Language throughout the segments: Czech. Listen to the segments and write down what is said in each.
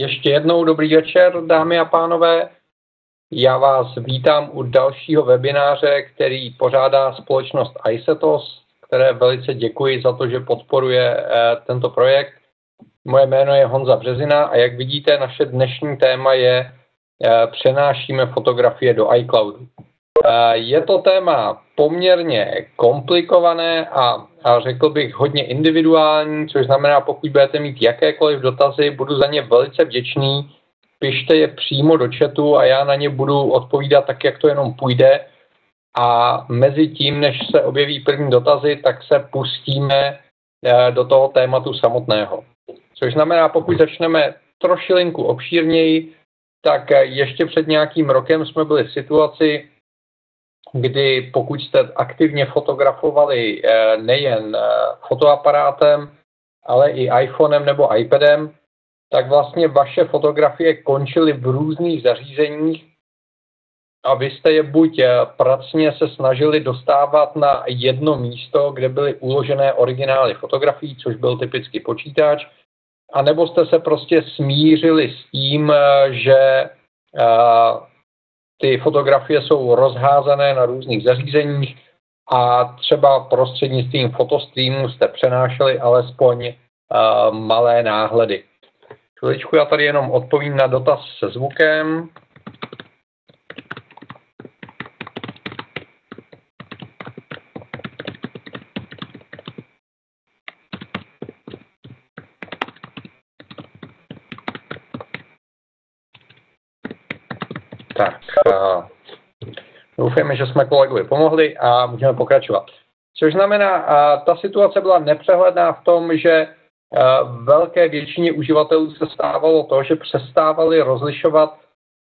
Ještě jednou dobrý večer, dámy a pánové. Já vás vítám u dalšího webináře, který pořádá společnost iSetos, které velice děkuji za to, že podporuje eh, tento projekt. Moje jméno je Honza Březina a jak vidíte, naše dnešní téma je eh, přenášíme fotografie do iCloudu. Eh, je to téma poměrně komplikované a, a řekl bych hodně individuální, což znamená, pokud budete mít jakékoliv dotazy, budu za ně velice vděčný. Pište je přímo do chatu a já na ně budu odpovídat tak, jak to jenom půjde. A mezi tím, než se objeví první dotazy, tak se pustíme eh, do toho tématu samotného. Což znamená, pokud začneme trošilinku obšírněji, tak ještě před nějakým rokem jsme byli v situaci, kdy pokud jste aktivně fotografovali eh, nejen eh, fotoaparátem, ale i iPhonem nebo iPadem, tak vlastně vaše fotografie končily v různých zařízeních a vy jste je buď eh, pracně se snažili dostávat na jedno místo, kde byly uložené originály fotografií, což byl typicky počítač, anebo jste se prostě smířili s tím, že ty fotografie jsou rozházané na různých zařízeních a třeba prostřednictvím fotostreamu jste přenášeli alespoň uh, malé náhledy. Chviličku já tady jenom odpovím na dotaz se zvukem. Tak, uh, doufujeme, že jsme kolegovi pomohli a můžeme pokračovat. Což znamená, ta situace byla nepřehledná v tom, že velké většině uživatelů se stávalo to, že přestávali rozlišovat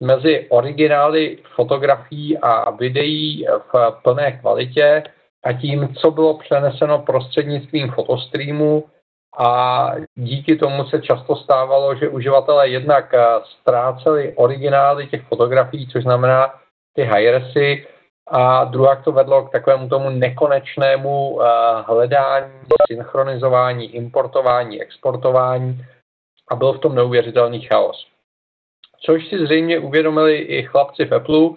mezi originály fotografií a videí v plné kvalitě a tím, co bylo přeneseno prostřednictvím fotostreamu a díky tomu se často stávalo, že uživatelé jednak ztráceli originály těch fotografií, což znamená ty high a druhá to vedlo k takovému tomu nekonečnému eh, hledání, synchronizování, importování, exportování a byl v tom neuvěřitelný chaos. Což si zřejmě uvědomili i chlapci v Apple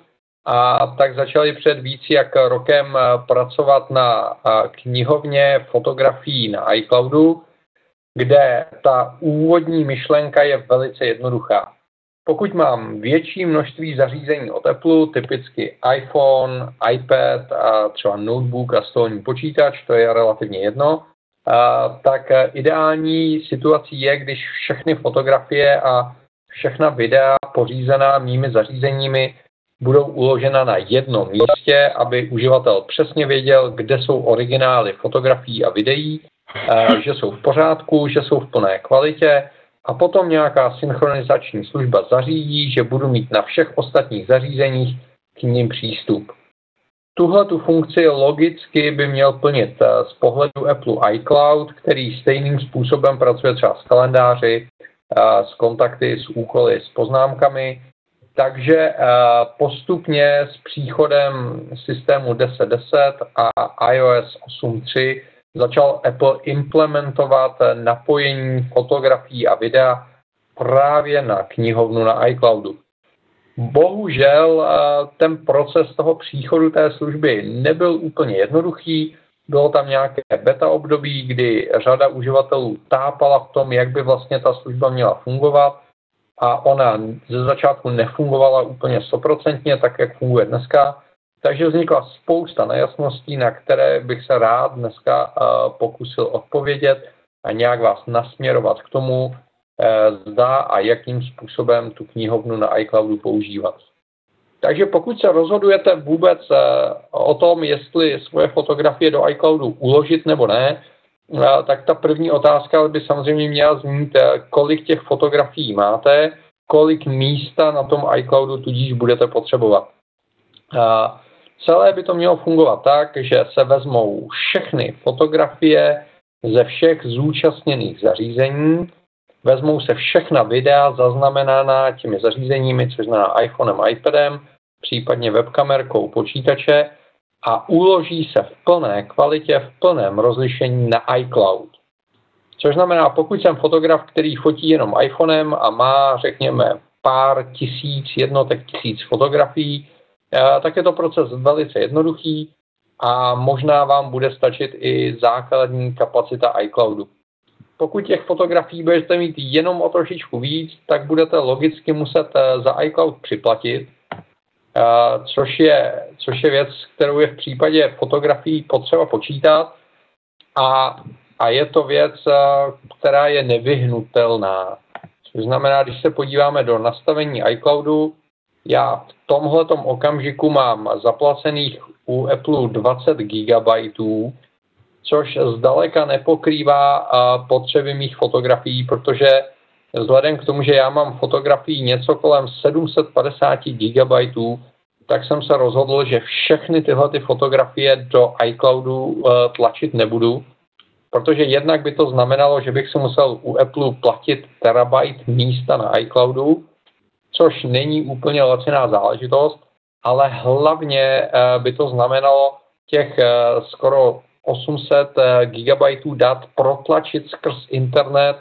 a tak začali před víc jak rokem eh, pracovat na knihovně fotografií na iCloudu, kde ta úvodní myšlenka je velice jednoduchá. Pokud mám větší množství zařízení od Apple, typicky iPhone, iPad a třeba notebook a stolní počítač, to je relativně jedno, tak ideální situací je, když všechny fotografie a všechna videa pořízená mými zařízeními budou uložena na jednom místě, aby uživatel přesně věděl, kde jsou originály fotografií a videí že jsou v pořádku, že jsou v plné kvalitě a potom nějaká synchronizační služba zařídí, že budu mít na všech ostatních zařízeních k ním přístup. Tuhle tu funkci logicky by měl plnit eh, z pohledu Apple iCloud, který stejným způsobem pracuje třeba s kalendáři, eh, s kontakty, s úkoly, s poznámkami. Takže postupně s příchodem systému 10.10 a iOS 8.3 začal Apple implementovat napojení fotografií a videa právě na knihovnu na iCloudu. Bohužel eh, ten proces toho příchodu té služby nebyl úplně jednoduchý. Bylo tam nějaké beta období, kdy řada uživatelů tápala v tom, jak by vlastně ta služba měla fungovat a ona ze začátku nefungovala úplně stoprocentně, tak jak funguje dneska. Takže vznikla spousta nejasností, na které bych se rád dneska eh, pokusil odpovědět a nějak vás nasměrovat k tomu, eh, zda a jakým způsobem tu knihovnu na iCloudu používat. Takže pokud se rozhodujete vůbec eh, o tom, jestli svoje fotografie do iCloudu uložit nebo ne, tak ta první otázka by samozřejmě měla znít, kolik těch fotografií máte, kolik místa na tom iCloudu tudíž budete potřebovat. Celé by to mělo fungovat tak, že se vezmou všechny fotografie ze všech zúčastněných zařízení, vezmou se všechna videa zaznamenaná těmi zařízeními, což znamená iPhonem, iPadem, případně webkamerkou počítače a uloží se v plné kvalitě, v plném rozlišení na iCloud. Což znamená, pokud jsem fotograf, který fotí jenom iPhonem a má, řekněme, pár tisíc jednotek tisíc fotografií, tak je to proces velice jednoduchý a možná vám bude stačit i základní kapacita iCloudu. Pokud těch fotografií budete mít jenom o trošičku víc, tak budete logicky muset eh, za iCloud připlatit, eh, což je, což je věc, kterou je v případě fotografií potřeba počítat a, a je to věc, která je nevyhnutelná. Což znamená, když se podíváme do nastavení iCloudu, já v tomhletom okamžiku mám zaplacených u Apple 20 GB, což zdaleka nepokrývá potřeby mých fotografií, protože vzhledem k tomu, že já mám fotografií něco kolem 750 GB, tak jsem se rozhodl, že všechny tyhle ty fotografie do iCloudu e, tlačit nebudu, protože jednak by to znamenalo, že bych si musel u Apple platit terabyte místa na iCloudu, což není úplně laciná záležitost, ale hlavně eh, by to znamenalo těch eh, skoro 800 eh, gigabajtů dat protlačit skrz internet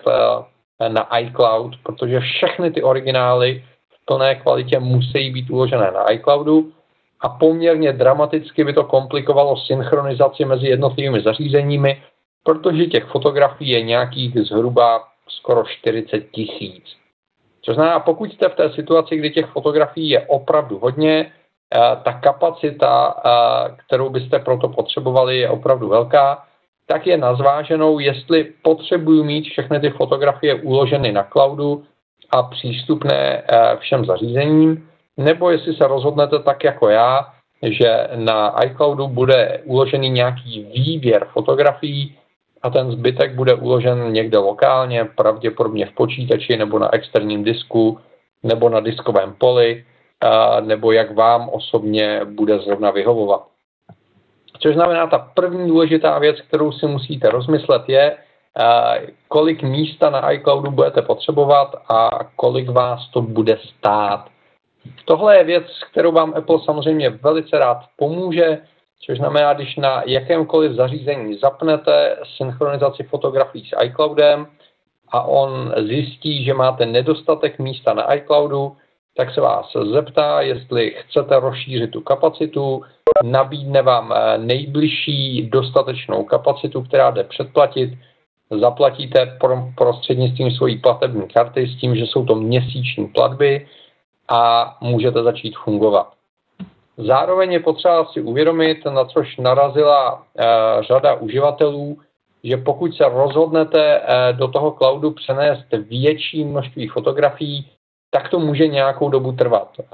na iCloud, protože všechny ty originály v plné kvalitě musí být uložené na iCloudu a poměrně dramaticky by to komplikovalo synchronizaci mezi jednotlivými zařízeními, protože těch fotografií je nějakých zhruba skoro 40 tisíc. Což znamená, pokud jste v té situaci, kdy těch fotografií je opravdu hodně, eh, ta kapacita, eh, kterou byste proto potřebovali, je opravdu velká, tak je nazváženou, jestli potřebuju mít všechny ty fotografie uloženy na cloudu a přístupné eh, všem zařízením, nebo jestli se rozhodnete tak jako já, že na iCloudu bude uložený nějaký výběr fotografií, a ten zbytek bude uložen někde lokálně, pravděpodobně v počítači nebo na externím disku nebo na diskovém poli, nebo jak vám osobně bude zrovna vyhovovat. Což znamená, ta první důležitá věc, kterou si musíte rozmyslet, je, kolik místa na iCloudu budete potřebovat a kolik vás to bude stát. Tohle je věc, kterou vám Apple samozřejmě velice rád pomůže, což znamená, když na jakémkoliv zařízení zapnete synchronizaci fotografií s iCloudem a on zjistí, že máte nedostatek místa na iCloudu, tak se vás zeptá, jestli chcete rozšířit tu kapacitu, nabídne vám eh, nejbližší dostatečnou kapacitu, která jde předplatit, zaplatíte prostřednictvím svojí platební karty s tím, že jsou to měsíční platby a můžete začít fungovat. Zároveň je potřeba si uvědomit, na což narazila eh, řada uživatelů, že pokud se rozhodnete eh, do toho cloudu přenést větší množství fotografií, tak to může nějakou dobu trvat. Eh,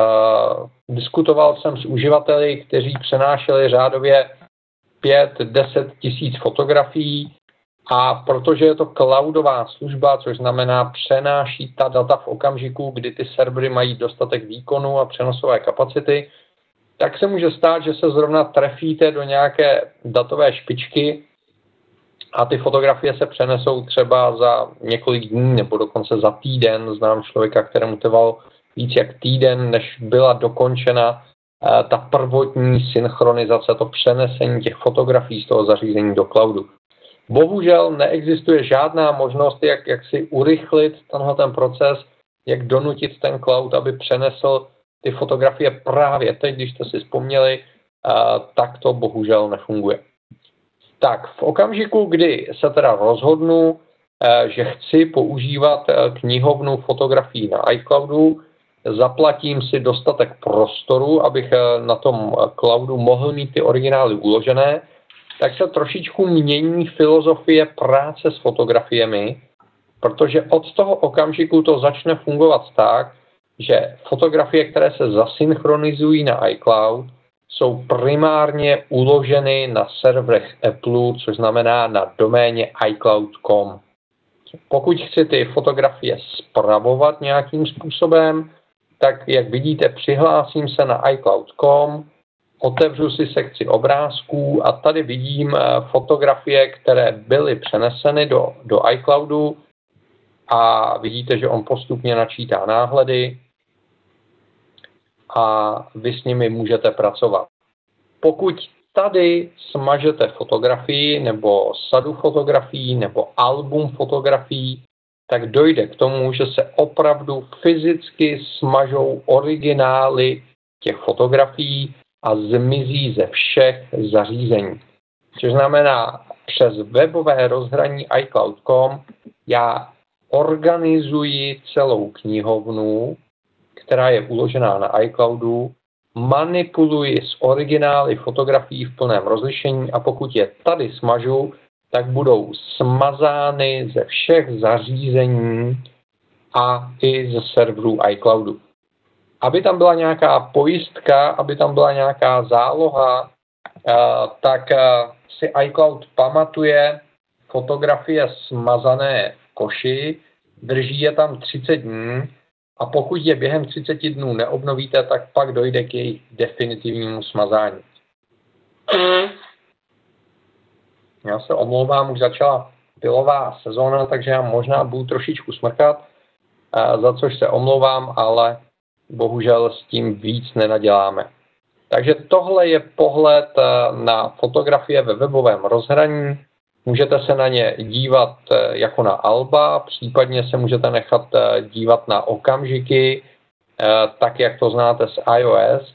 diskutoval jsem s uživateli, kteří přenášeli řádově 5-10 tisíc fotografií a protože je to cloudová služba, což znamená přenáší ta data v okamžiku, kdy ty servery mají dostatek výkonu a přenosové kapacity, tak se může stát, že se zrovna trefíte do nějaké datové špičky a ty fotografie se přenesou třeba za několik dní nebo dokonce za týden. Znám člověka, kterému trval víc jak týden, než byla dokončena eh, ta prvotní synchronizace, to přenesení těch fotografií z toho zařízení do cloudu. Bohužel neexistuje žádná možnost, jak, jak si urychlit tenhle ten proces, jak donutit ten cloud, aby přenesl ty fotografie právě teď, když jste si vzpomněli, tak to bohužel nefunguje. Tak v okamžiku, kdy se teda rozhodnu, že chci používat knihovnu fotografií na iCloudu, zaplatím si dostatek prostoru, abych na tom cloudu mohl mít ty originály uložené, tak se trošičku mění filozofie práce s fotografiemi, protože od toho okamžiku to začne fungovat tak, že fotografie, které se zasynchronizují na iCloud, jsou primárně uloženy na serverech Apple, což znamená na doméně iCloud.com. Pokud chci ty fotografie spravovat nějakým způsobem, tak jak vidíte, přihlásím se na iCloud.com, otevřu si sekci obrázků a tady vidím eh, fotografie, které byly přeneseny do, do iCloudu a vidíte, že on postupně načítá náhledy, a vy s nimi můžete pracovat. Pokud tady smažete fotografii nebo sadu fotografií nebo album fotografií, tak dojde k tomu, že se opravdu fyzicky smažou originály těch fotografií a zmizí ze všech zařízení. Což znamená, přes webové rozhraní iCloud.com já organizuji celou knihovnu, která je uložená na iCloudu, manipuluji s originály fotografií v plném rozlišení a pokud je tady smažu, tak budou smazány ze všech zařízení a i ze serverů iCloudu. Aby tam byla nějaká pojistka, aby tam byla nějaká záloha, eh, tak eh, si iCloud pamatuje fotografie smazané v koši, drží je tam 30 dní a pokud je během 30 dnů neobnovíte, tak pak dojde k jejich definitivnímu smazání. Mm. Já se omlouvám, už začala pilová sezóna, takže já možná budu trošičku smrkat, eh, za což se omlouvám, ale bohužel s tím víc nenaděláme. Takže tohle je pohled eh, na fotografie ve webovém rozhraní. Můžete se na ně dívat eh, jako na alba, případně se můžete nechat dívat na okamžiky, tak jak to znáte z iOS.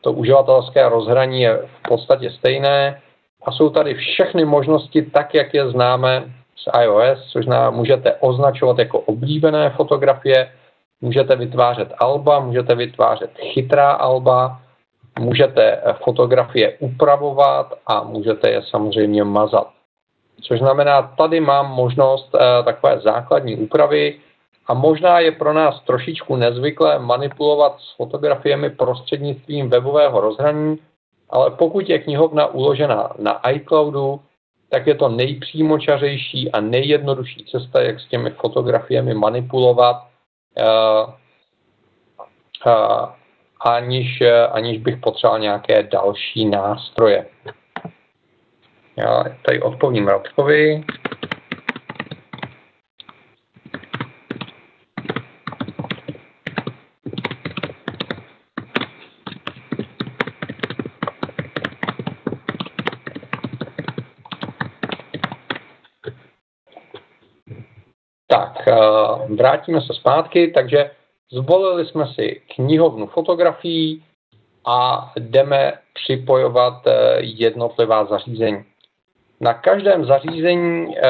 To uživatelské rozhraní je v podstatě stejné a jsou tady všechny možnosti tak, jak je známe z iOS, což znamená, můžete označovat jako oblíbené fotografie, můžete vytvářet alba, můžete vytvářet chytrá alba, můžete fotografie upravovat a můžete je samozřejmě mazat. Což znamená, tady mám možnost eh, takové základní úpravy a možná je pro nás trošičku nezvyklé manipulovat s fotografiemi prostřednictvím webového rozhraní, ale pokud je knihovna uložena na iCloudu, tak je to nejpřímočařejší a nejjednodušší cesta, jak s těmi fotografiemi manipulovat, uh, uh, aniž, aniž bych potřeboval nějaké další nástroje. Já tady odpovím Radkovi. vrátíme se zpátky, takže zvolili jsme si knihovnu fotografií a jdeme připojovat eh, jednotlivá zařízení. Na každém zařízení eh,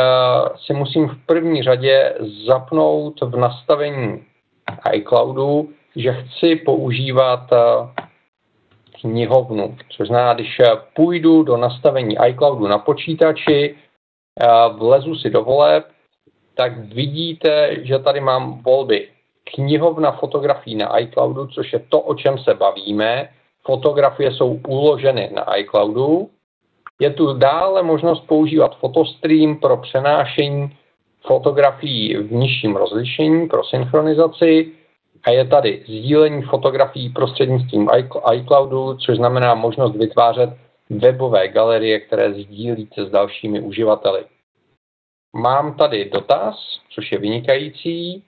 si musím v první řadě zapnout v nastavení iCloudu, že chci používat eh, knihovnu. Což znamená, když půjdu do nastavení iCloudu na počítači, vlezu si do voleb, tak vidíte, že tady mám volby knihovna fotografií na iCloudu, což je to, o čem se bavíme. Fotografie jsou uloženy na iCloudu. Je tu dále možnost používat fotostream pro přenášení fotografií v nižším rozlišení pro synchronizaci a je tady sdílení fotografií prostřednictvím iCloudu, což znamená možnost vytvářet webové galerie, které sdílíte s dalšími uživateli. Mám tady dotaz, což je vynikající.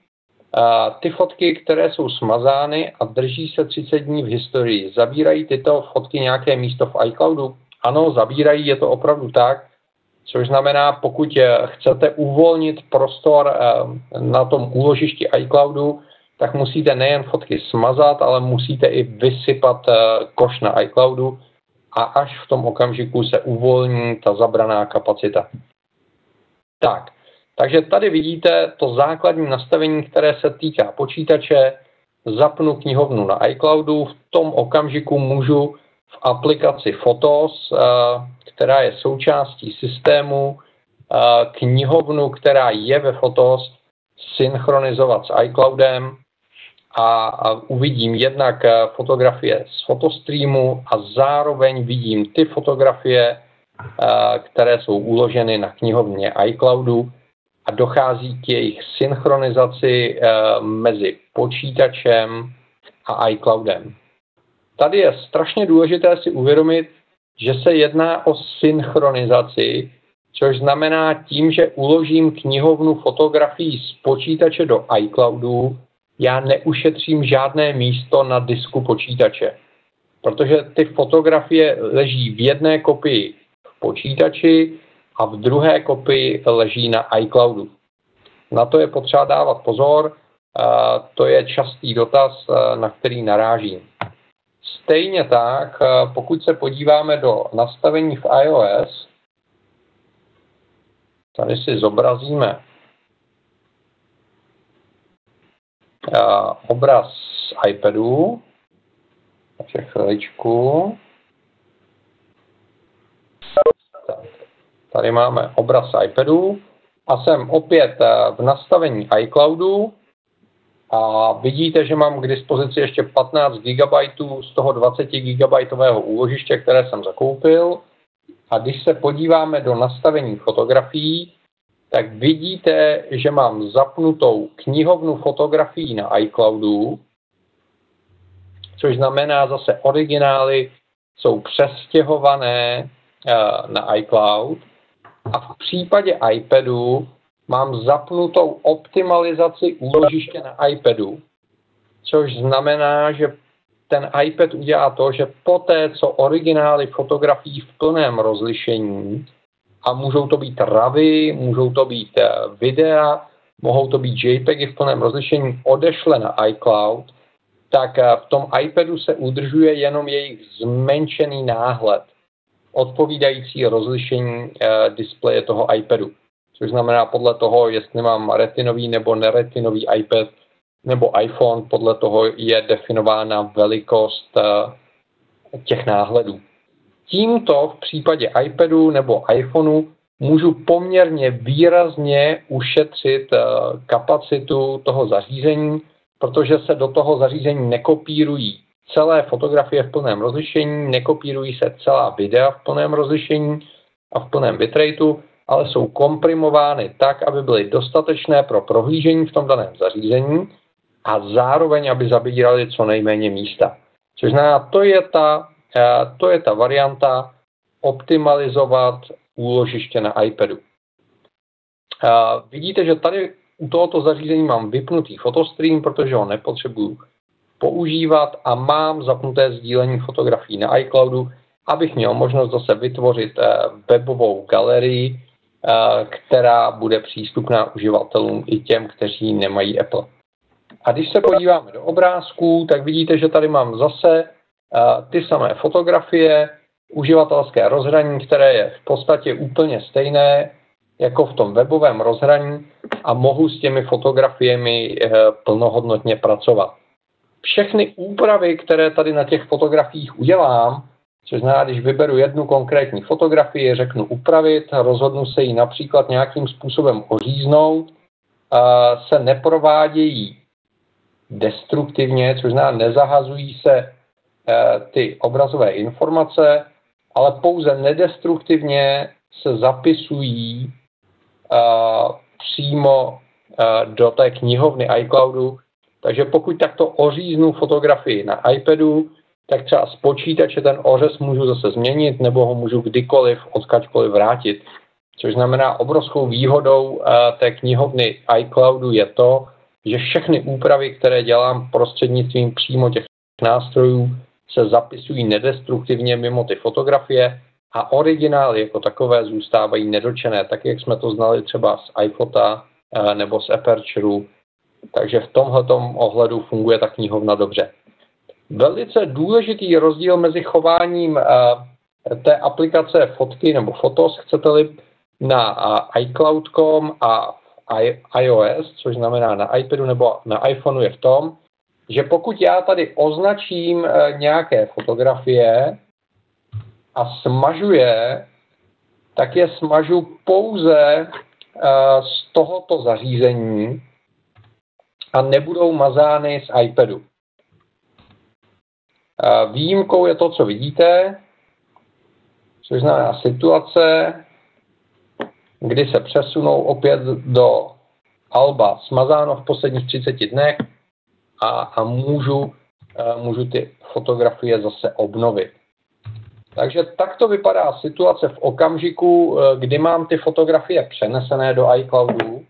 Ty fotky, které jsou smazány a drží se 30 dní v historii, zabírají tyto fotky nějaké místo v iCloudu? Ano, zabírají, je to opravdu tak, což znamená, pokud chcete uvolnit prostor eh, na tom úložišti iCloudu, tak musíte nejen fotky smazat, ale musíte i vysypat eh, koš na iCloudu a až v tom okamžiku se uvolní ta zabraná kapacita. Tak, takže tady vidíte to základní nastavení, které se týká počítače, zapnu knihovnu na iCloudu, v tom okamžiku můžu v aplikaci Photos, eh, která je součástí systému, eh, knihovnu, která je ve Photos, synchronizovat s iCloudem a uvidím jednak eh, fotografie z fotostreamu a zároveň vidím ty fotografie, které jsou uloženy na knihovně iCloudu a dochází k jejich synchronizaci mezi počítačem a iCloudem. Tady je strašně důležité si uvědomit, že se jedná o synchronizaci, což znamená tím, že uložím knihovnu fotografií z počítače do iCloudu, já neušetřím žádné místo na disku počítače. protože ty fotografie leží v jedné kopii v počítači a v druhé kopii leží na iCloudu. Na to je potřeba dávat pozor, to je častý dotaz, na který narážím. Stejně tak, pokud se podíváme do nastavení v iOS, tady si zobrazíme obraz z iPadu, takže chviličku. Tady máme obraz iPadu a jsem opět eh, v nastavení iCloudu a vidíte, že mám k dispozici ještě 15 GB z toho 20 GB úložiště, které jsem zakoupil. A když se podíváme do nastavení fotografií, tak vidíte, že mám zapnutou knihovnu fotografií na iCloudu, což znamená zase originály jsou přestěhované eh, na iCloud a v případě iPadu mám zapnutou optimalizaci úložiště na iPadu, což znamená, že ten iPad udělá to, že poté, co originály fotografií v plném rozlišení, a můžou to být ravy, můžou to být eh, videa, mohou to být JPEGy v plném rozlišení, odešle na iCloud, tak eh, v tom iPadu se udržuje jenom jejich zmenšený náhled odpovídající rozlišení eh, displeje toho iPadu. Což znamená podle toho, jestli mám retinový nebo neretinový iPad nebo iPhone, podle toho je definována velikost eh, těch náhledů. Tímto v případě iPadu nebo iPhoneu můžu poměrně výrazně ušetřit eh, kapacitu toho zařízení, protože se do toho zařízení nekopírují celé fotografie v plném rozlišení, nekopírují se celá videa v plném rozlišení a v plném bitrateu, ale jsou komprimovány tak, aby byly dostatečné pro prohlížení v tom daném zařízení a zároveň, aby zabírali co nejméně místa. Což znamená, to je ta, eh, to je ta varianta optimalizovat úložiště na iPadu. A vidíte, že tady u tohoto zařízení mám vypnutý fotostream, protože ho nepotřebuju používat a mám zapnuté sdílení fotografií na iCloudu, abych měl možnost zase vytvořit eh, webovou galerii, eh, která bude přístupná uživatelům i těm, kteří nemají Apple. A když se podíváme do obrázků, tak vidíte, že tady mám zase eh, ty samé fotografie, uživatelské rozhraní, které je v podstatě úplně stejné jako v tom webovém rozhraní a mohu s těmi fotografiemi plnohodnotně pracovat všechny úpravy, které tady na těch fotografiích udělám, což znamená, když vyberu jednu konkrétní fotografii, řeknu upravit, rozhodnu se ji například nějakým způsobem oříznout, se neprovádějí destruktivně, což znamená, nezahazují se e, ty obrazové informace, ale pouze nedestruktivně se zapisují e, přímo e, do té knihovny iCloudu, takže pokud takto oříznu fotografii na iPadu, tak třeba z počítače ten ořez můžu zase změnit nebo ho můžu kdykoliv, odkaďkoliv vrátit. Což znamená obrovskou výhodou uh, té knihovny iCloudu je to, že všechny úpravy, které dělám prostřednictvím přímo těch nástrojů, se zapisují nedestruktivně mimo ty fotografie a originály jako takové zůstávají nedočené, tak jak jsme to znali třeba z iPhota uh, nebo z Aperture takže v tomhle ohledu funguje ta knihovna dobře. Velice důležitý rozdíl mezi chováním eh, té aplikace fotky nebo fotos, chcete-li, na eh, iCloud.com a iOS, což znamená na iPadu nebo na iPhoneu, je v tom, že pokud já tady označím eh, nějaké fotografie a smažu je, tak je smažu pouze z tohoto zařízení, a nebudou mazány z iPadu. Výjimkou je to, co vidíte, což znamená situace, kdy se přesunou opět do Alba smazáno v posledních 30 dnech a, a můžu, můžu ty fotografie zase obnovit. Takže takto vypadá situace v okamžiku, kdy mám ty fotografie přenesené do iCloudu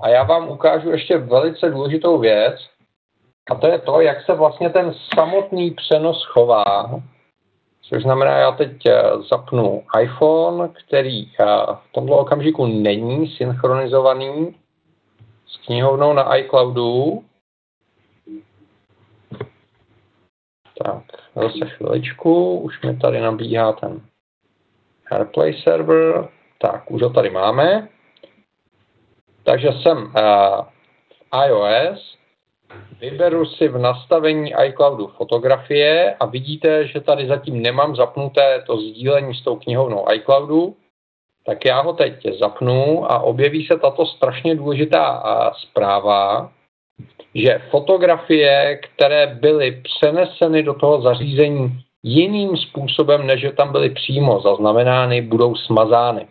a já vám ukážu ještě velice důležitou věc, A to je to, jak se vlastně ten samotný přenos chová. Což znamená, já teď eh, zapnu iPhone, který eh, v tomto okamžiku není synchronizovaný s knihovnou na iCloudu. Tak, zase chviličku, už mi tady nabíhá ten AirPlay server. Tak, už ho tady máme. Takže jsem uh, v iOS, vyberu si v nastavení iCloudu fotografie a vidíte, že tady zatím nemám zapnuté to sdílení s tou knihovnou iCloudu, tak já ho teď zapnu a objeví se tato strašně důležitá zpráva, že fotografie, které byly přeneseny do toho zařízení jiným způsobem, než že tam byly přímo zaznamenány, budou smazány.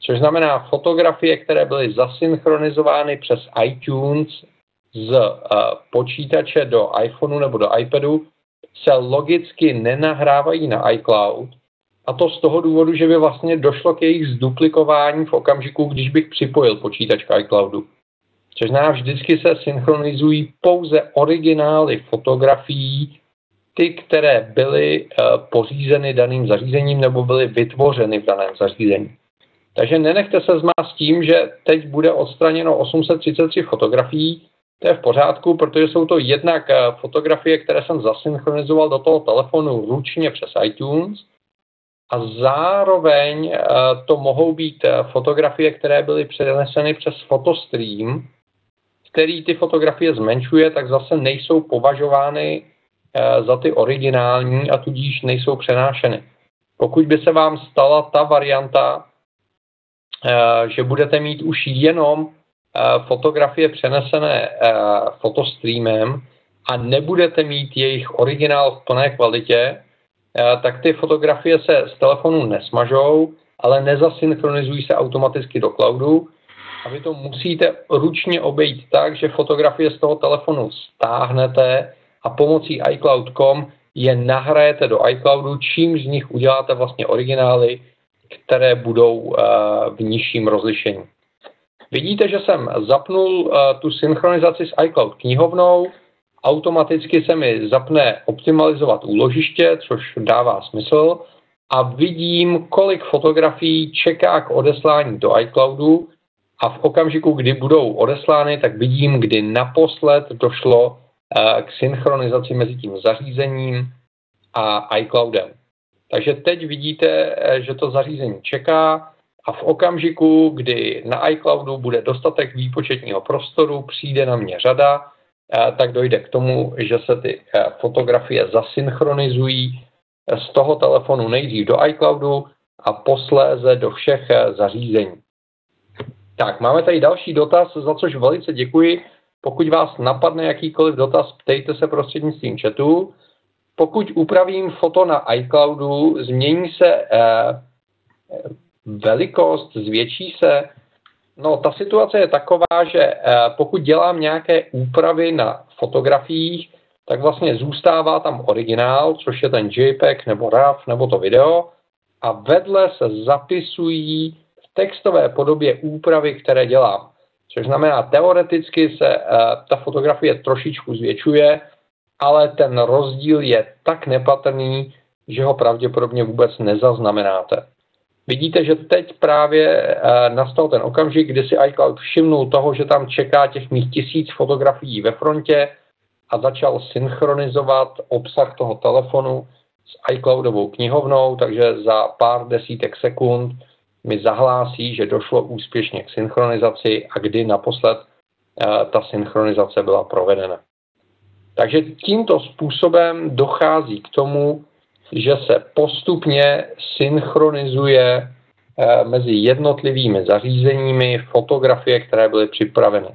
Což znamená fotografie, které byly zasynchronizovány přes iTunes z uh, počítače do iPhoneu nebo do iPadu, se logicky nenahrávají na iCloud. A to z toho důvodu, že by vlastně došlo k jejich zduplikování v okamžiku, když bych připojil počítač k iCloudu. Což znamená, vždycky se synchronizují pouze originály fotografií, ty, které byly uh, pořízeny daným zařízením nebo byly vytvořeny v daném zařízení. Takže nenechte se zmást tím, že teď bude odstraněno 833 fotografií, to je v pořádku, protože jsou to jednak uh, fotografie, které jsem zasynchronizoval do toho telefonu ručně přes iTunes a zároveň uh, to mohou být fotografie, které byly přeneseny přes Photostream, který ty fotografie zmenšuje, tak zase nejsou považovány Eh, za ty originální a tudíž nejsou přenášeny. Pokud by se vám stala ta varianta, eh, že budete mít už jenom eh, fotografie přenesené fotostreamem a nebudete mít jejich originál v plné kvalitě, tak ty fotografie se z telefonu nesmažou, ale nezasynchronizují se automaticky do cloudu a vy to musíte ručně obejít tak, že fotografie z toho telefonu stáhnete a pomocí iCloud.com je nahrajete do iCloudu, čím z nich uděláte vlastně originály, které budou eh, v nižším rozlišení. Vidíte, že jsem zapnul eh, tu synchronizaci s iCloud knihovnou, automaticky se mi zapne optimalizovat úložiště, což dává smysl, a vidím, kolik fotografií čeká k odeslání do iCloudu. A v okamžiku, kdy budou odeslány, tak vidím, kdy naposled došlo k synchronizaci mezi tím zařízením a iCloudem. Takže teď vidíte, že to zařízení čeká a v okamžiku, kdy na iCloudu bude dostatek výpočetního prostoru, přijde na mě řada, tak dojde k tomu, že se ty fotografie zasynchronizují z toho telefonu nejdřív do iCloudu a posléze do všech zařízení. Tak, máme tady další dotaz, za což velice děkuji. Pokud vás napadne jakýkoliv dotaz, ptejte se prostřednictvím chatu. Pokud upravím foto na iCloudu, změní se eh, velikost, zvětší se. No, ta situace je taková, že eh, pokud dělám nějaké úpravy na fotografiích, tak vlastně zůstává tam originál, což je ten JPEG nebo RAW nebo to video a vedle se zapisují v textové podobě úpravy, které dělám. Což znamená, teoreticky se uh, ta fotografie trošičku zvětšuje, ale ten rozdíl je tak nepatrný, že ho pravděpodobně vůbec nezaznamenáte. Vidíte, že teď právě uh, nastal ten okamžik, kdy si iCloud všimnul toho, že tam čeká těch mých tisíc fotografií ve frontě a začal synchronizovat obsah toho telefonu s iCloudovou knihovnou, takže za pár desítek sekund mi zahlásí, že došlo úspěšně k synchronizaci a kdy naposled eh, ta synchronizace byla provedena. Takže tímto způsobem dochází k tomu, že se postupně synchronizuje eh, mezi jednotlivými zařízeními fotografie, které byly připraveny.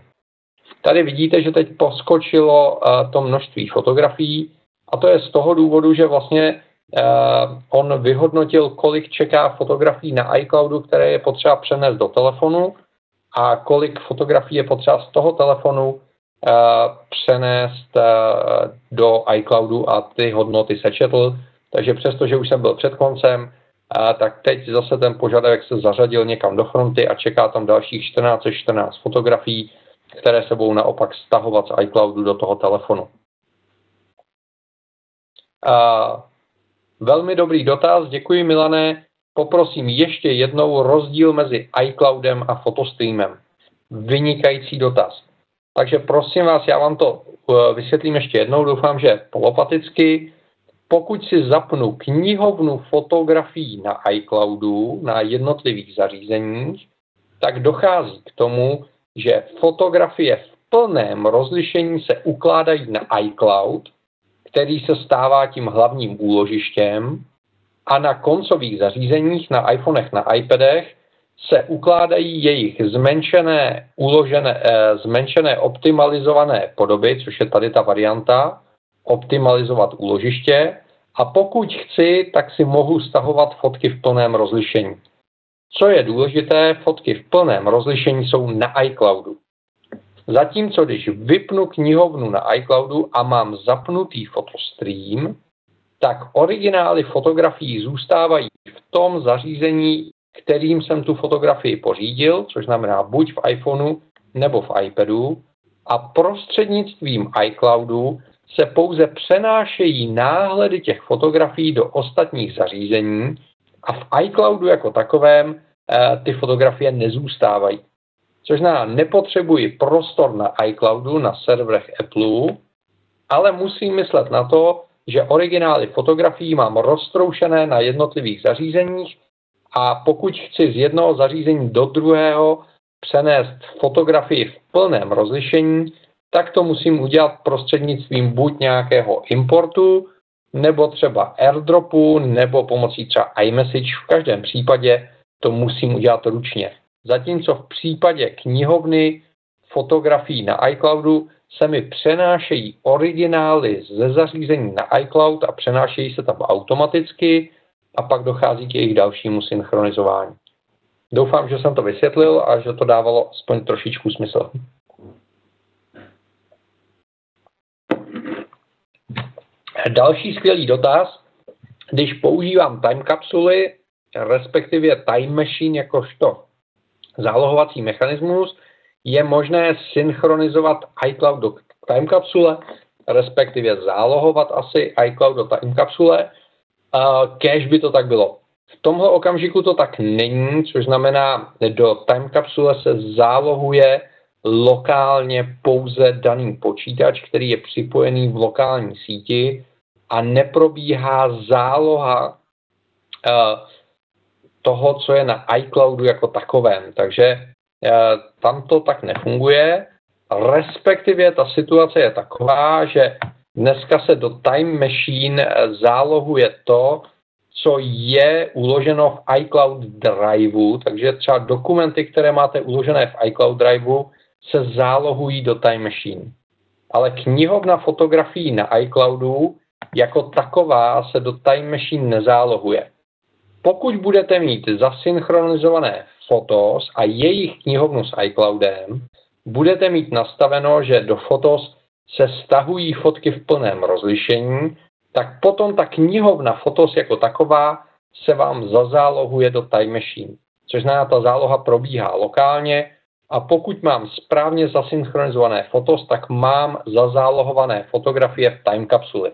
Tady vidíte, že teď poskočilo eh, to množství fotografií a to je z toho důvodu, že vlastně Uh, on vyhodnotil, kolik čeká fotografií na iCloudu, které je potřeba přenést do telefonu a kolik fotografií je potřeba z toho telefonu přenést do iCloudu a ty hodnoty sečetl. Takže přesto, že už jsem byl před koncem, tak teď zase ten požadavek se zařadil někam do fronty a čeká tam dalších 14 14 fotografií, které se budou naopak stahovat z iCloudu do toho telefonu. Uh, velmi dobrý dotaz, děkuji Milané. Poprosím ještě jednou rozdíl mezi iCloudem a fotostreamem. Vynikající dotaz. Takže prosím vás, já vám to uh, vysvětlím ještě jednou, doufám, že polopaticky. Pokud si zapnu knihovnu fotografií na iCloudu na jednotlivých zařízeních, tak dochází k tomu, že fotografie v plném rozlišení se ukládají na iCloud, který se stává tím hlavním úložištěm a na koncových zařízeních, na iPhonech, na iPadech se ukládají jejich zmenšené, uložené, eh, zmenšené optimalizované podoby, což je tady ta varianta, optimalizovat úložiště a pokud chci, tak si mohu stahovat fotky v plném rozlišení. Co je důležité, fotky v plném rozlišení jsou na iCloudu. Zatímco když vypnu knihovnu na iCloudu a mám zapnutý fotostream, tak originály fotografií zůstávají v tom zařízení, kterým jsem tu fotografii pořídil, což znamená buď v iPhoneu nebo v iPadu, a prostřednictvím iCloudu se pouze přenášejí náhledy těch fotografií do ostatních zařízení a v iCloudu jako takovém eh, ty fotografie nezůstávají. Což znamená, nepotřebuji prostor na iCloudu, na serverech Apple, ale musím myslet na to, že originály fotografií mám roztroušené na jednotlivých zařízeních a pokud chci z jednoho zařízení do druhého přenést fotografii v plném rozlišení, tak to musím udělat prostřednictvím buď nějakého importu, nebo třeba airdropu, nebo pomocí třeba iMessage. V každém případě to musím udělat ručně. Zatímco v případě knihovny fotografií na iCloudu se mi přenášejí originály ze zařízení na iCloud a přenášejí se tam automaticky a pak dochází k jejich dalšímu synchronizování. Doufám, že jsem to vysvětlil a že to dávalo aspoň trošičku smysl. Další skvělý dotaz. Když používám time kapsuly, respektive time machine jakožto zálohovací mechanismus, je možné synchronizovat iCloud do time kapsule, respektive zálohovat asi iCloud do time kapsule, kež by to tak bylo. V tomhle okamžiku to tak není, což znamená, do time kapsule se zálohuje lokálně pouze daný počítač, který je připojený v lokální síti a neprobíhá záloha uh, toho, co je na iCloudu jako takovém. Takže uh, tam to tak nefunguje, respektive ta situace je taková, že dneska se do Time Machine eh, zálohuje to, co je uloženo v iCloud Driveu, takže třeba dokumenty, které máte uložené v iCloud Driveu, se zálohují do Time Machine. Ale knihovna fotografií na iCloudu jako taková se do Time Machine nezálohuje. Pokud budete mít zasynchronizované Fotos a jejich knihovnu s iCloudem, budete mít nastaveno, že do Fotos se stahují fotky v plném rozlišení, tak potom ta knihovna Fotos jako taková se vám zazálohuje do Time Machine. Což znamená, ta záloha probíhá lokálně a pokud mám správně zasynchronizované fotos, tak mám zazálohované fotografie v time kapsuli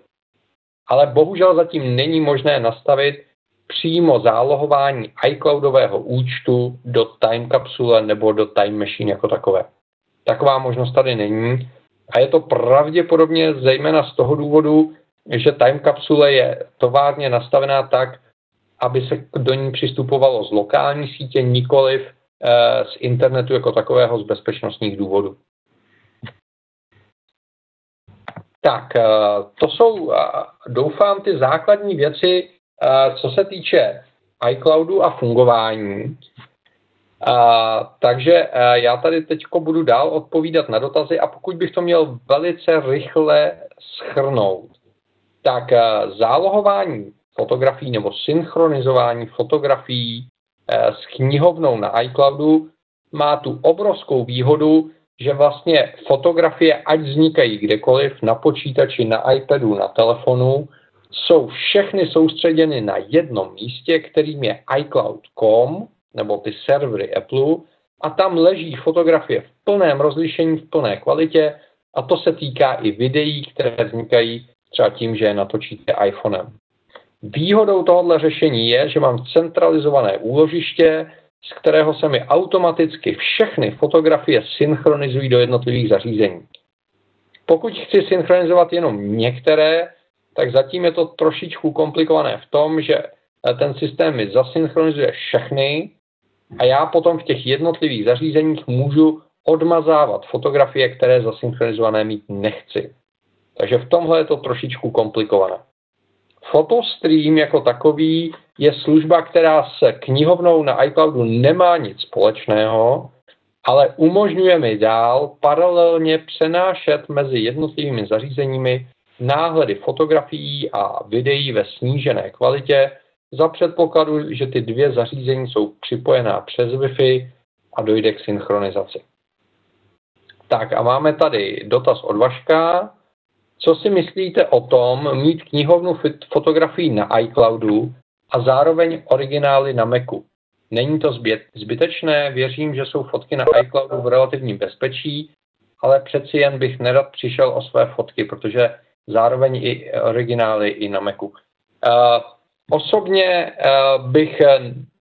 ale bohužel zatím není možné nastavit přímo zálohování iCloudového účtu do time kapsule nebo do time machine jako takové. Taková možnost tady není a je to pravděpodobně zejména z toho důvodu, že time kapsule je továrně nastavená tak, aby se do ní přistupovalo z lokální sítě, nikoliv z internetu jako takového z bezpečnostních důvodů. Tak, eh, to jsou, eh, doufám, ty základní věci, eh, co se týče iCloudu a fungování. Takže já tady teď budu dál odpovídat na dotazy a pokud bych to měl velice rychle schrnout, tak zálohování fotografií nebo synchronizování fotografií s knihovnou na iCloudu má tu obrovskou výhodu, že vlastně fotografie, ať vznikají kdekoliv, na počítači, na iPadu, na telefonu, jsou všechny soustředěny na jednom místě, kterým je iCloud.com, nebo ty servery Apple, a tam leží fotografie v plném rozlišení, v plné kvalitě, a to se týká i videí, které vznikají třeba tím, že je natočíte iPhonem. Výhodou tohoto řešení je, že mám centralizované úložiště, z kterého se mi automaticky všechny fotografie synchronizují do jednotlivých zařízení. Pokud chci synchronizovat jenom některé, tak zatím je to trošičku komplikované v tom, že ten systém mi zasynchronizuje všechny a já potom v těch jednotlivých zařízeních můžu odmazávat fotografie, které zasynchronizované mít nechci. Takže v tomhle je to trošičku komplikované. Fotostream jako takový je služba, která se knihovnou na iCloudu nemá nic společného, ale umožňuje mi dál paralelně přenášet mezi jednotlivými zařízeními náhledy fotografií a videí ve snížené kvalitě za předpokladu, že ty dvě zařízení jsou připojená přes Wi-Fi a dojde k synchronizaci. Tak a máme tady dotaz od Vaška. Co si myslíte o tom mít knihovnu fotografií na iCloudu a zároveň originály na Macu? Není to zbytečné, věřím, že jsou fotky na iCloudu v relativním bezpečí, ale přeci jen bych nerad přišel o své fotky, protože zároveň i originály i na Macu. Uh, osobně uh, bych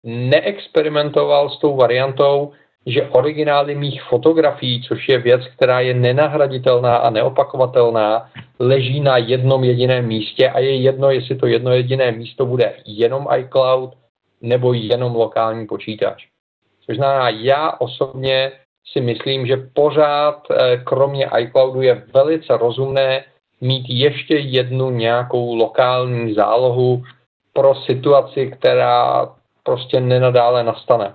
neexperimentoval s tou variantou, že originály mých fotografií, což je věc, která je nenahraditelná a neopakovatelná, leží na jednom jediném místě a je jedno, jestli to jedno jediné místo bude jenom iCloud nebo jenom lokální počítač. Což znamená, já osobně si myslím, že pořád eh, kromě iCloudu je velice rozumné mít ještě jednu nějakou lokální zálohu pro situaci, která prostě nenadále nastane.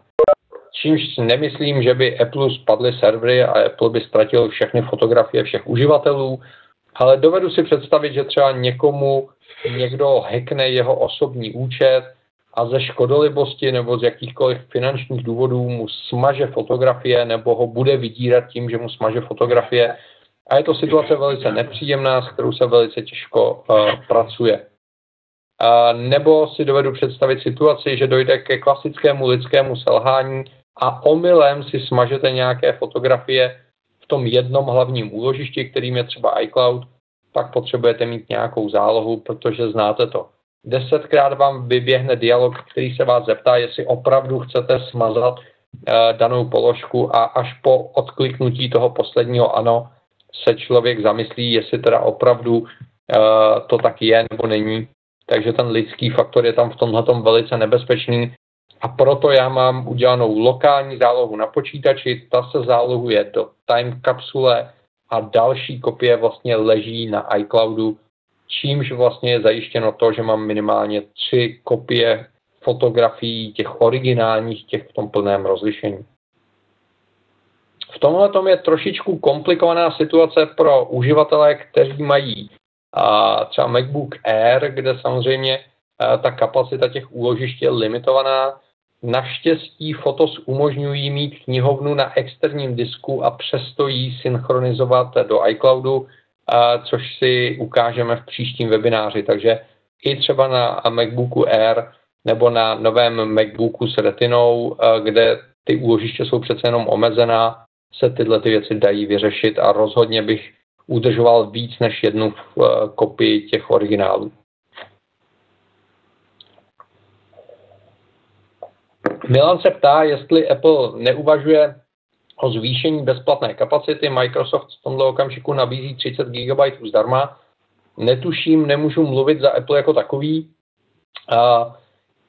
Čímž si nemyslím, že by Apple spadly servery a Apple by ztratil všechny fotografie všech uživatelů, ale dovedu si představit, že třeba někomu někdo hackne jeho osobní účet a ze škodolibosti nebo z jakýchkoliv finančních důvodů mu smaže fotografie nebo ho bude vydírat tím, že mu smaže fotografie. A je to situace velice nepříjemná, s kterou se velice těžko uh, pracuje. Uh, nebo si dovedu představit situaci, že dojde ke klasickému lidskému selhání a omylem si smažete nějaké fotografie v tom jednom hlavním úložišti, kterým je třeba iCloud, pak potřebujete mít nějakou zálohu, protože znáte to. Desetkrát vám vyběhne dialog, který se vás zeptá, jestli opravdu chcete smazat e, danou položku a až po odkliknutí toho posledního ano se člověk zamyslí, jestli teda opravdu e, to tak je nebo není. Takže ten lidský faktor je tam v tomhle velice nebezpečný a proto já mám udělanou lokální zálohu na počítači, ta se zálohuje do time kapsule a další kopie vlastně leží na iCloudu, čímž vlastně je zajištěno to, že mám minimálně tři kopie fotografií těch originálních, těch v tom plném rozlišení. V tomhle tom je trošičku komplikovaná situace pro uživatele, kteří mají a třeba MacBook Air, kde samozřejmě ta kapacita těch úložišť je limitovaná, Naštěstí Fotos umožňují mít knihovnu na externím disku a přesto ji synchronizovat do iCloudu, což si ukážeme v příštím webináři. Takže i třeba na MacBooku Air nebo na novém MacBooku s retinou, kde ty úložiště jsou přece jenom omezená, se tyhle ty věci dají vyřešit a rozhodně bych udržoval víc než jednu kopii těch originálů. Milan se ptá, jestli Apple neuvažuje o zvýšení bezplatné kapacity. Microsoft v tomto okamžiku nabízí 30 GB zdarma. Netuším, nemůžu mluvit za Apple jako takový.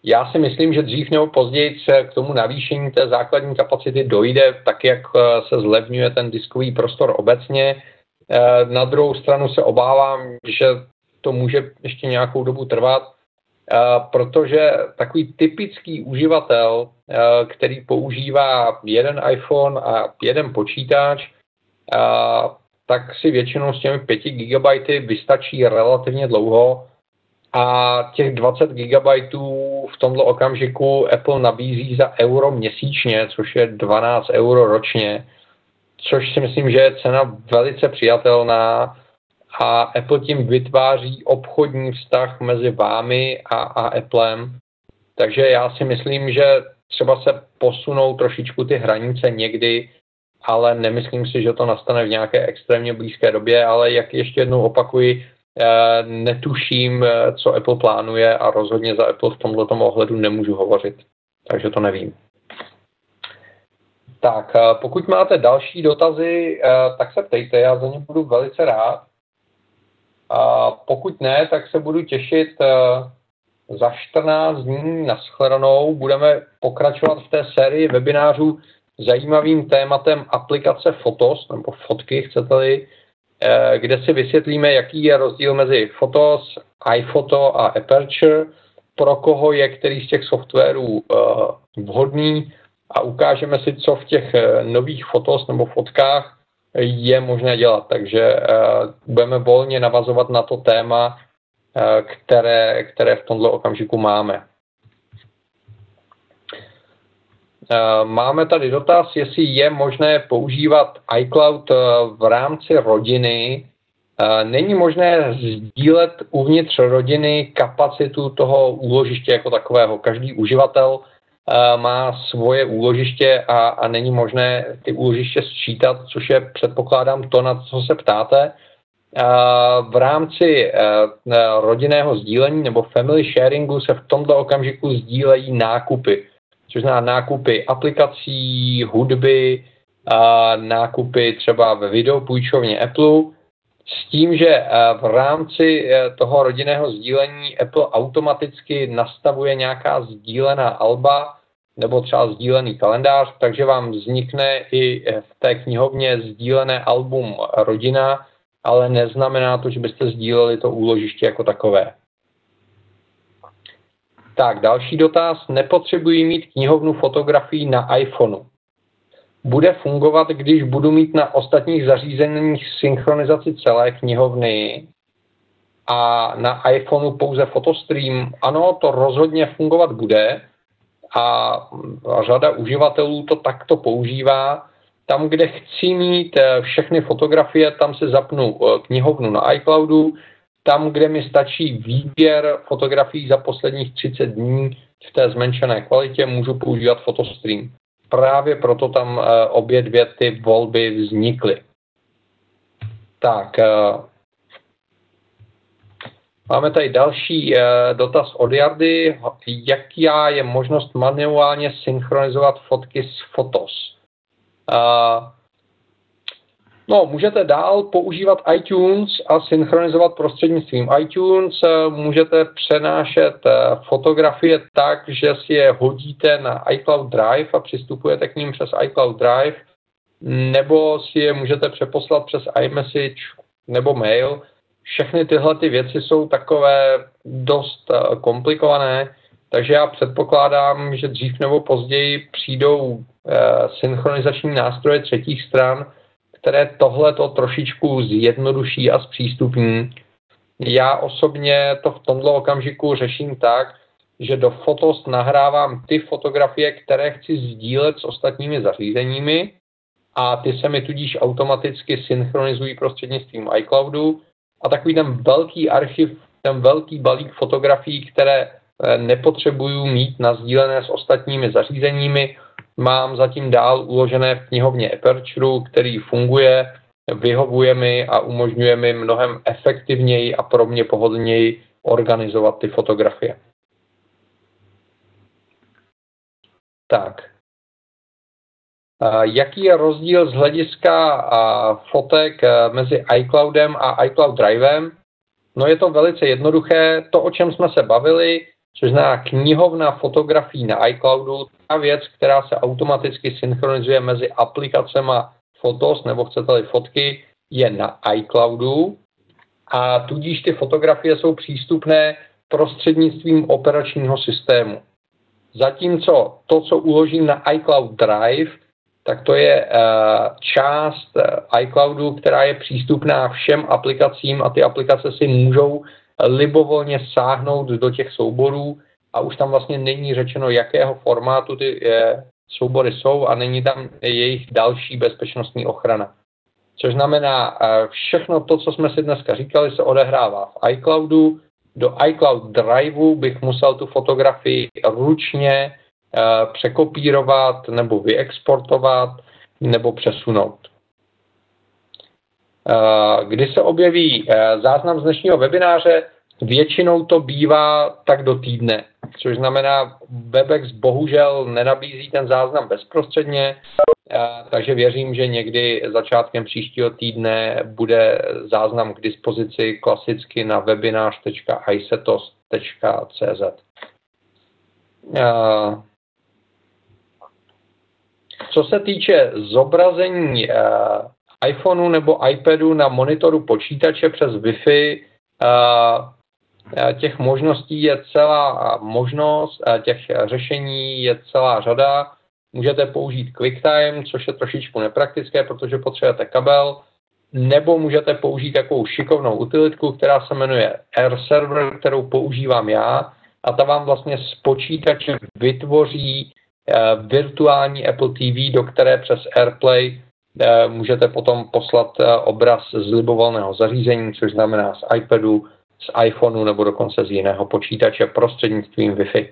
Já si myslím, že dřív nebo později se k tomu navýšení té základní kapacity dojde, tak jak e, se zlevňuje ten diskový prostor obecně. E, na druhou stranu se obávám, že to může ještě nějakou dobu trvat protože takový typický uživatel, který používá jeden iPhone a jeden počítač, tak si většinou s těmi 5 GB vystačí relativně dlouho. A těch 20 GB v tomto okamžiku Apple nabízí za euro měsíčně, což je 12 euro ročně, což si myslím, že je cena velice přijatelná a Apple tím vytváří obchodní vztah mezi vámi a, a Applem. Takže já si myslím, že třeba se posunou trošičku ty hranice někdy, ale nemyslím si, že to nastane v nějaké extrémně blízké době, ale jak ještě jednou opakuji, netuším, co Apple plánuje a rozhodně za Apple v tomto ohledu nemůžu hovořit. Takže to nevím. Tak, pokud máte další dotazy, tak se ptejte, já za ně budu velice rád. A pokud ne, tak se budu těšit za 14 dní na shledanou. Budeme pokračovat v té sérii webinářů zajímavým tématem aplikace Fotos, nebo fotky, chcete-li, eh, kde si vysvětlíme, jaký je rozdíl mezi Fotos, iPhoto a Aperture, pro koho je který z těch softwarů eh, vhodný a ukážeme si, co v těch eh, nových fotos nebo fotkách je možné dělat. Takže budeme volně navazovat na to téma, které, které v tomto okamžiku máme. Eh, máme tady dotaz, jestli je možné používat iCloud eh, v rámci rodiny. Eh, není možné sdílet uvnitř rodiny kapacitu toho úložiště jako takového. Každý uživatel má svoje úložiště a, a není možné ty úložiště sčítat, což je, předpokládám, to, na co se ptáte. V rámci rodinného sdílení nebo family sharingu se v tomto okamžiku sdílejí nákupy což znamená nákupy aplikací, hudby, nákupy třeba ve videopůjčovně Apple, s tím, že eh, v rámci eh, toho rodinného sdílení Apple automaticky nastavuje nějaká sdílená alba nebo třeba sdílený kalendář, takže vám vznikne i eh, v té knihovně sdílené album rodina, ale neznamená to, že byste sdíleli to úložiště jako takové. Tak, další dotaz. Nepotřebuji mít knihovnu fotografií na iPhoneu. Bude fungovat, když budu mít na ostatních zařízeních synchronizaci celé knihovny a na iPhoneu pouze fotostream. Ano, to rozhodně fungovat bude a řada uživatelů to takto používá. Tam, kde chci mít eh, všechny fotografie, tam se zapnu eh, knihovnu na iCloudu, tam, kde mi stačí výběr fotografií za posledních 30 dní v té zmenšené kvalitě, můžu používat fotostream. Právě proto tam eh, obě dvě ty volby vznikly. Tak, eh, máme tady další eh, dotaz od Jardy. Jaká je možnost manuálně synchronizovat fotky z Fotos? No, můžete dál používat iTunes a synchronizovat prostřednictvím iTunes. Můžete přenášet eh, fotografie tak, že si je hodíte na iCloud Drive a přistupujete k ním přes iCloud Drive, nebo si je můžete přeposlat přes iMessage nebo mail. Všechny tyhle ty věci jsou takové dost eh, komplikované, takže já předpokládám, že dřív nebo později přijdou eh, synchronizační nástroje třetích stran, které tohle to trošičku zjednoduší a zpřístupní. Já osobně to v tomto okamžiku řeším tak, že do Fotos nahrávám ty fotografie, které chci sdílet s ostatními zařízeními a ty se mi tudíž automaticky synchronizují prostřednictvím iCloudu a takový ten velký archiv, ten velký balík fotografií, které eh, nepotřebuju mít nazdílené s ostatními zařízeními, mám zatím dál uložené v knihovně Aperture, který funguje, vyhovuje mi a umožňuje mi mnohem efektivněji a pro mě pohodlněji organizovat ty fotografie. Tak. Jaký je rozdíl z hlediska fotek e, mezi iCloudem a iCloud Drivem? No je to velice jednoduché. To, o čem jsme se bavili, což znamená knihovna fotografií na iCloudu, ta věc, která se automaticky synchronizuje mezi aplikacemi Fotos, nebo chcete-li fotky, je na iCloudu a tudíž ty fotografie jsou přístupné prostřednictvím operačního systému. Zatímco to, co uložím na iCloud Drive, tak to je uh, část uh, iCloudu, která je přístupná všem aplikacím a ty aplikace si můžou libovolně sáhnout do těch souborů a už tam vlastně není řečeno, jakého formátu ty je, soubory jsou a není tam jejich další bezpečnostní ochrana. Což znamená, eh, všechno to, co jsme si dneska říkali, se odehrává v iCloudu. Do iCloud Driveu bych musel tu fotografii ručně uh, překopírovat nebo vyexportovat nebo přesunout. Kdy se objeví záznam z dnešního webináře, většinou to bývá tak do týdne, což znamená, Webex bohužel nenabízí ten záznam bezprostředně, takže věřím, že někdy začátkem příštího týdne bude záznam k dispozici klasicky na webinář.isetos.cz. Co se týče zobrazení iPhoneu nebo iPadu na monitoru počítače přes Wi-Fi, těch možností je celá možnost, těch řešení je celá řada. Můžete použít QuickTime, což je trošičku nepraktické, protože potřebujete kabel, nebo můžete použít takovou šikovnou utilitku, která se jmenuje Air Server, kterou používám já, a ta vám vlastně z počítače vytvoří virtuální Apple TV, do které přes AirPlay můžete potom poslat eh, obraz z libovolného zařízení, což znamená z iPadu, z iPhoneu nebo dokonce z jiného počítače prostřednictvím Wi-Fi.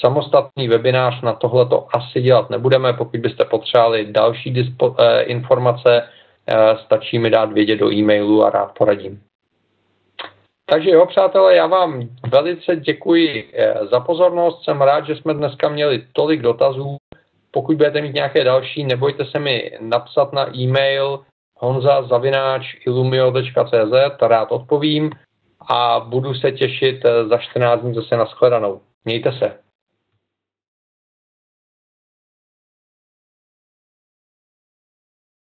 Samostatný webinář na tohleto asi dělat nebudeme, pokud byste potřebovali další dispo, eh, informace, eh, stačí mi dát vědět do e-mailu a rád poradím. Takže jo, přátelé, já vám velice děkuji eh, za pozornost. Jsem rád, že jsme dneska měli tolik dotazů. Pokud budete mít nějaké další, nebojte se mi napsat na e-mail honza.ilumio.cz, rád odpovím a budu se těšit za 14 dní zase na shledanou. Mějte se.